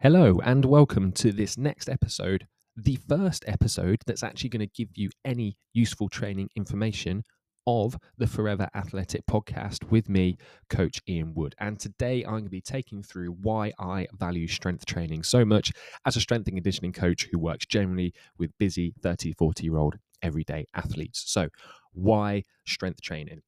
Hello, and welcome to this next episode, the first episode that's actually going to give you any useful training information of the Forever Athletic podcast with me, Coach Ian Wood. And today I'm going to be taking through why I value strength training so much as a strength and conditioning coach who works generally with busy 30, 40 year old everyday athletes. So, why strength training?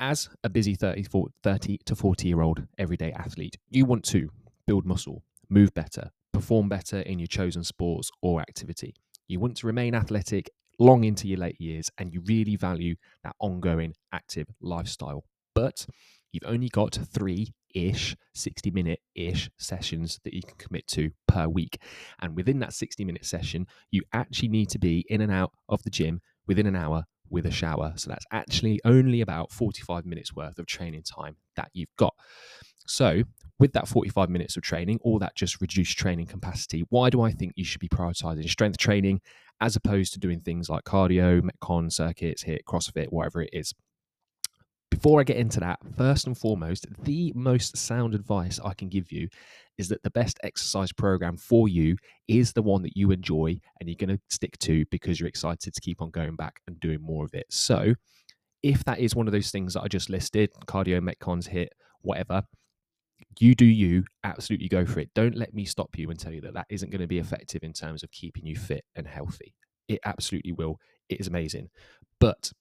As a busy 30, 40, 30 to 40 year old everyday athlete, you want to build muscle move better, perform better in your chosen sports or activity. You want to remain athletic long into your late years and you really value that ongoing active lifestyle. But you've only got three ish, 60 minute ish sessions that you can commit to per week. And within that 60 minute session, you actually need to be in and out of the gym within an hour with a shower. So that's actually only about 45 minutes worth of training time that you've got. So, with that 45 minutes of training or that just reduced training capacity, why do I think you should be prioritizing strength training as opposed to doing things like cardio, Metcon, circuits, HIIT, CrossFit, whatever it is? Before I get into that, first and foremost, the most sound advice I can give you is that the best exercise program for you is the one that you enjoy and you're going to stick to because you're excited to keep on going back and doing more of it. So, if that is one of those things that I just listed cardio, Metcons, HIIT, whatever you do you absolutely go for it. Don't let me stop you and tell you that that isn't going to be effective in terms of keeping you fit and healthy. It absolutely will. It is amazing. But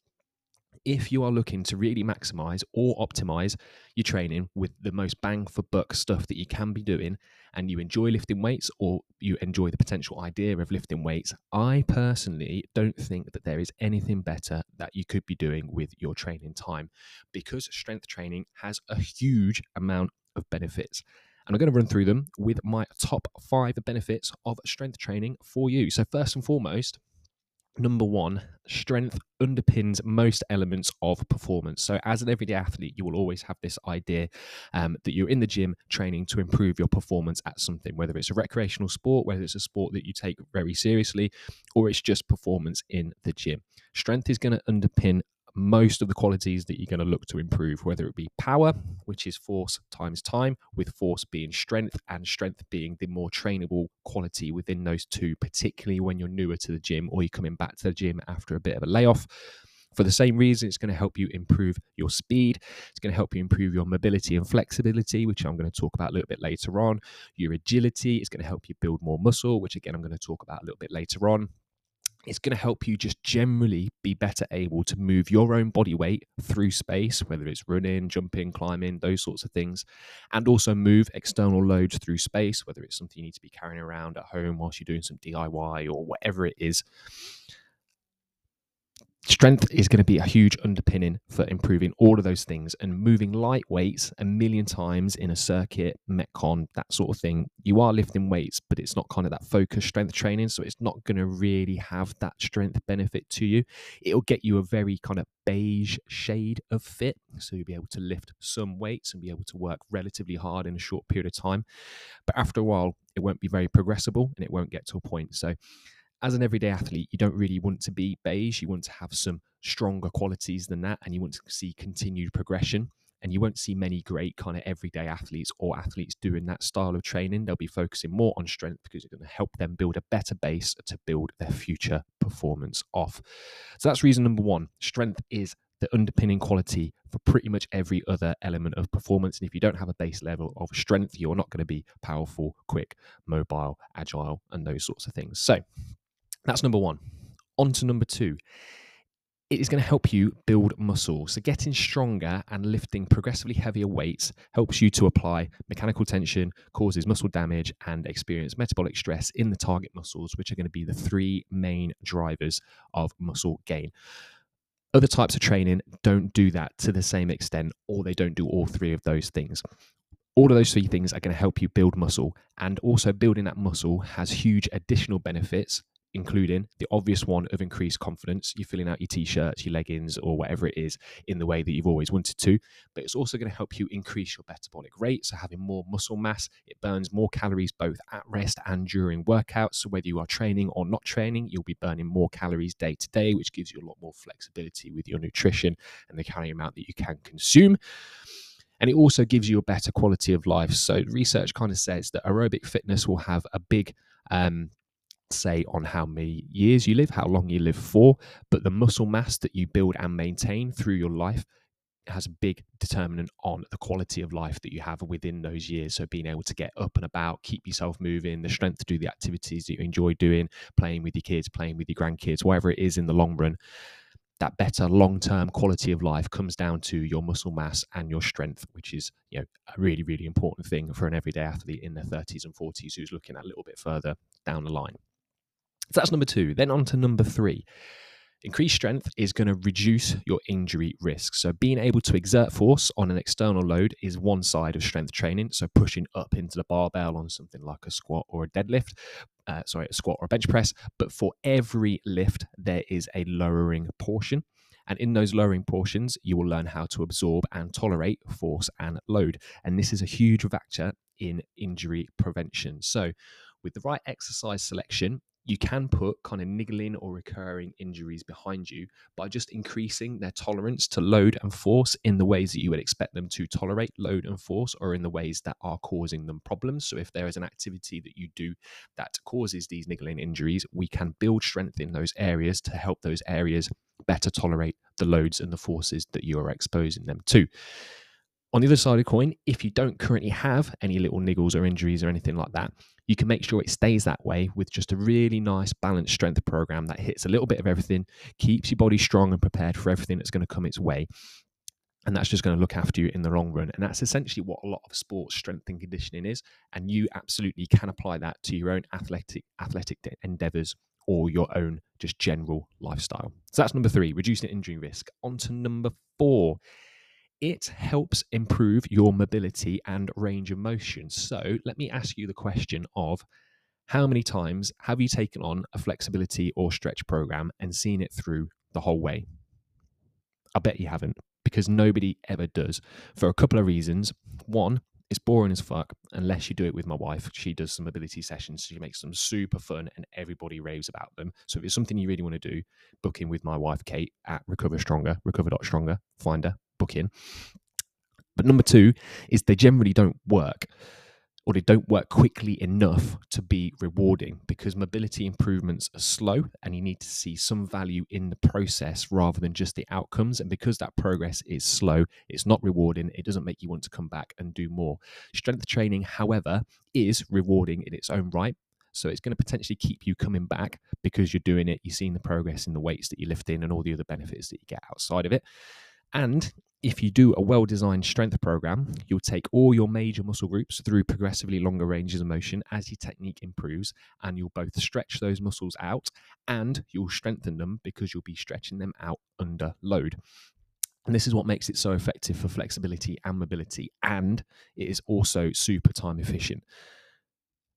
if you are looking to really maximize or optimize your training with the most bang for buck stuff that you can be doing and you enjoy lifting weights or you enjoy the potential idea of lifting weights i personally don't think that there is anything better that you could be doing with your training time because strength training has a huge amount of benefits. And I'm going to run through them with my top five benefits of strength training for you. So, first and foremost, number one, strength underpins most elements of performance. So, as an everyday athlete, you will always have this idea um, that you're in the gym training to improve your performance at something, whether it's a recreational sport, whether it's a sport that you take very seriously, or it's just performance in the gym. Strength is going to underpin most of the qualities that you're going to look to improve, whether it be power, which is force times time, with force being strength and strength being the more trainable quality within those two, particularly when you're newer to the gym or you're coming back to the gym after a bit of a layoff. For the same reason, it's going to help you improve your speed. It's going to help you improve your mobility and flexibility, which I'm going to talk about a little bit later on. Your agility is going to help you build more muscle, which again, I'm going to talk about a little bit later on it's going to help you just generally be better able to move your own body weight through space, whether it's running, jumping, climbing, those sorts of things, and also move external loads through space, whether it's something you need to be carrying around at home whilst you're doing some DIY or whatever it is strength is going to be a huge underpinning for improving all of those things and moving light weights a million times in a circuit metcon that sort of thing. You are lifting weights but it's not kind of that focused strength training so it's not going to really have that strength benefit to you. It'll get you a very kind of beige shade of fit so you'll be able to lift some weights and be able to work relatively hard in a short period of time. But after a while it won't be very progressible and it won't get to a point. So as an everyday athlete, you don't really want to be beige. You want to have some stronger qualities than that, and you want to see continued progression. And you won't see many great kind of everyday athletes or athletes doing that style of training. They'll be focusing more on strength because it's going to help them build a better base to build their future performance off. So that's reason number one. Strength is the underpinning quality for pretty much every other element of performance. And if you don't have a base level of strength, you're not going to be powerful, quick, mobile, agile, and those sorts of things. So that's number one. On to number two. It is going to help you build muscle. So, getting stronger and lifting progressively heavier weights helps you to apply mechanical tension, causes muscle damage, and experience metabolic stress in the target muscles, which are going to be the three main drivers of muscle gain. Other types of training don't do that to the same extent, or they don't do all three of those things all of those three things are going to help you build muscle and also building that muscle has huge additional benefits including the obvious one of increased confidence. You're filling out your t shirts, your leggings, or whatever it is in the way that you've always wanted to. But it's also going to help you increase your metabolic rate. So, having more muscle mass, it burns more calories both at rest and during workouts. So, whether you are training or not training, you'll be burning more calories day to day, which gives you a lot more flexibility with your nutrition and the calorie amount that you can consume. And it also gives you a better quality of life. So, research kind of says that aerobic fitness will have a big um, say on how many years you live, how long you live for, but the muscle mass that you build and maintain through your life has a big determinant on the quality of life that you have within those years. So being able to get up and about, keep yourself moving, the strength to do the activities that you enjoy doing, playing with your kids, playing with your grandkids, whatever it is in the long run, that better long-term quality of life comes down to your muscle mass and your strength, which is you know a really really important thing for an everyday athlete in their 30s and 40s who's looking a little bit further down the line. So that's number two. Then on to number three. Increased strength is going to reduce your injury risk. So, being able to exert force on an external load is one side of strength training. So, pushing up into the barbell on something like a squat or a deadlift, uh, sorry, a squat or a bench press. But for every lift, there is a lowering portion. And in those lowering portions, you will learn how to absorb and tolerate force and load. And this is a huge factor in injury prevention. So, with the right exercise selection, you can put kind of niggling or recurring injuries behind you by just increasing their tolerance to load and force in the ways that you would expect them to tolerate load and force or in the ways that are causing them problems. So, if there is an activity that you do that causes these niggling injuries, we can build strength in those areas to help those areas better tolerate the loads and the forces that you are exposing them to. On the other side of the coin, if you don't currently have any little niggles or injuries or anything like that, you can make sure it stays that way with just a really nice balanced strength program that hits a little bit of everything, keeps your body strong and prepared for everything that's going to come its way. And that's just going to look after you in the long run. And that's essentially what a lot of sports strength and conditioning is. And you absolutely can apply that to your own athletic athletic endeavors or your own just general lifestyle. So that's number three, reducing injury risk. On to number four it helps improve your mobility and range of motion. So let me ask you the question of how many times have you taken on a flexibility or stretch program and seen it through the whole way? I bet you haven't because nobody ever does for a couple of reasons. One, it's boring as fuck unless you do it with my wife. She does some mobility sessions. She makes them super fun and everybody raves about them. So if it's something you really want to do, book in with my wife, Kate, at Recover Stronger, recover.stronger. Find her, book in. But number two is they generally don't work or they don't work quickly enough to be rewarding because mobility improvements are slow and you need to see some value in the process rather than just the outcomes. And because that progress is slow, it's not rewarding, it doesn't make you want to come back and do more. Strength training, however, is rewarding in its own right. So it's going to potentially keep you coming back because you're doing it, you're seeing the progress in the weights that you're lifting and all the other benefits that you get outside of it. And if you do a well designed strength program, you'll take all your major muscle groups through progressively longer ranges of motion as your technique improves, and you'll both stretch those muscles out and you'll strengthen them because you'll be stretching them out under load. And this is what makes it so effective for flexibility and mobility, and it is also super time efficient.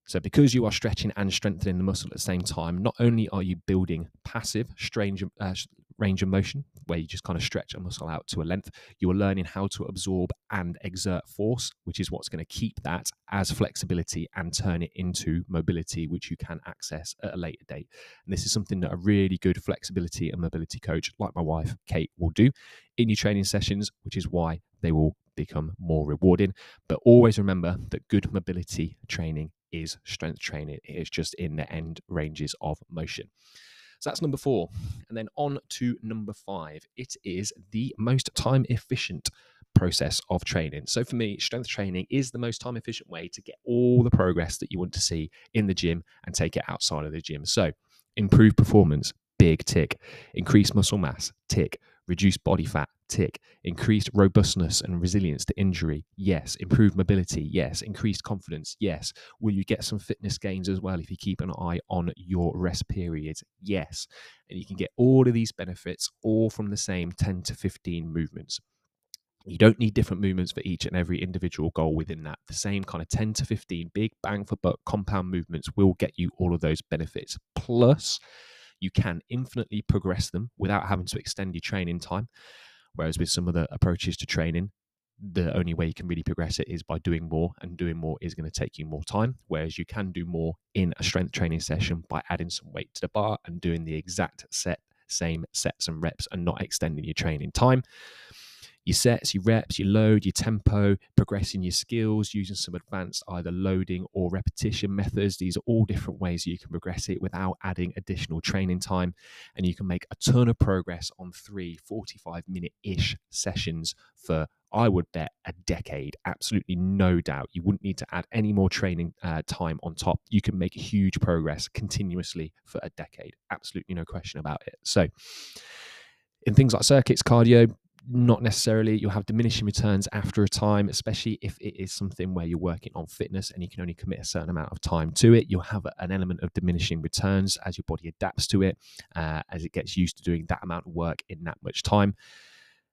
So, because you are stretching and strengthening the muscle at the same time, not only are you building passive strange, uh, range of motion, where you just kind of stretch a muscle out to a length, you are learning how to absorb and exert force, which is what's going to keep that as flexibility and turn it into mobility, which you can access at a later date. And this is something that a really good flexibility and mobility coach, like my wife, Kate, will do in your training sessions, which is why they will become more rewarding. But always remember that good mobility training is strength training. It is just in the end ranges of motion. So that's number four. And then on to number five. It is the most time efficient process of training. So for me, strength training is the most time efficient way to get all the progress that you want to see in the gym and take it outside of the gym. So improve performance, big tick. Increase muscle mass, tick. Reduce body fat, tick. Increased robustness and resilience to injury, yes. Improved mobility, yes. Increased confidence, yes. Will you get some fitness gains as well if you keep an eye on your rest periods? Yes. And you can get all of these benefits all from the same 10 to 15 movements. You don't need different movements for each and every individual goal within that. The same kind of 10 to 15 big bang for buck compound movements will get you all of those benefits. Plus, you can infinitely progress them without having to extend your training time. Whereas with some of the approaches to training, the only way you can really progress it is by doing more, and doing more is going to take you more time. Whereas you can do more in a strength training session by adding some weight to the bar and doing the exact set, same sets and reps, and not extending your training time. Your sets, your reps, your load, your tempo, progressing your skills, using some advanced either loading or repetition methods. These are all different ways you can progress it without adding additional training time. And you can make a ton of progress on three 45 minute ish sessions for I would bet a decade, absolutely no doubt. You wouldn't need to add any more training uh, time on top. You can make huge progress continuously for a decade, absolutely no question about it. So, in things like circuits, cardio, not necessarily. You'll have diminishing returns after a time, especially if it is something where you're working on fitness and you can only commit a certain amount of time to it. You'll have an element of diminishing returns as your body adapts to it, uh, as it gets used to doing that amount of work in that much time.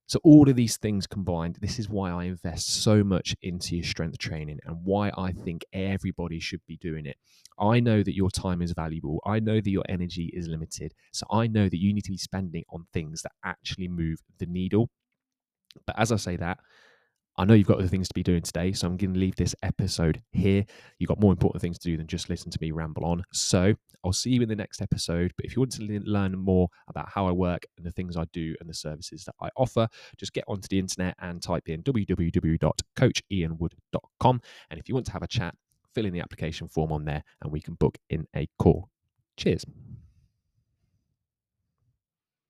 So, all of these things combined, this is why I invest so much into your strength training and why I think everybody should be doing it. I know that your time is valuable. I know that your energy is limited. So, I know that you need to be spending on things that actually move the needle. But as I say that, I know you've got other things to be doing today, so I'm going to leave this episode here. You've got more important things to do than just listen to me ramble on. So I'll see you in the next episode. But if you want to learn more about how I work and the things I do and the services that I offer, just get onto the internet and type in www.coachianwood.com. And if you want to have a chat, fill in the application form on there and we can book in a call. Cheers.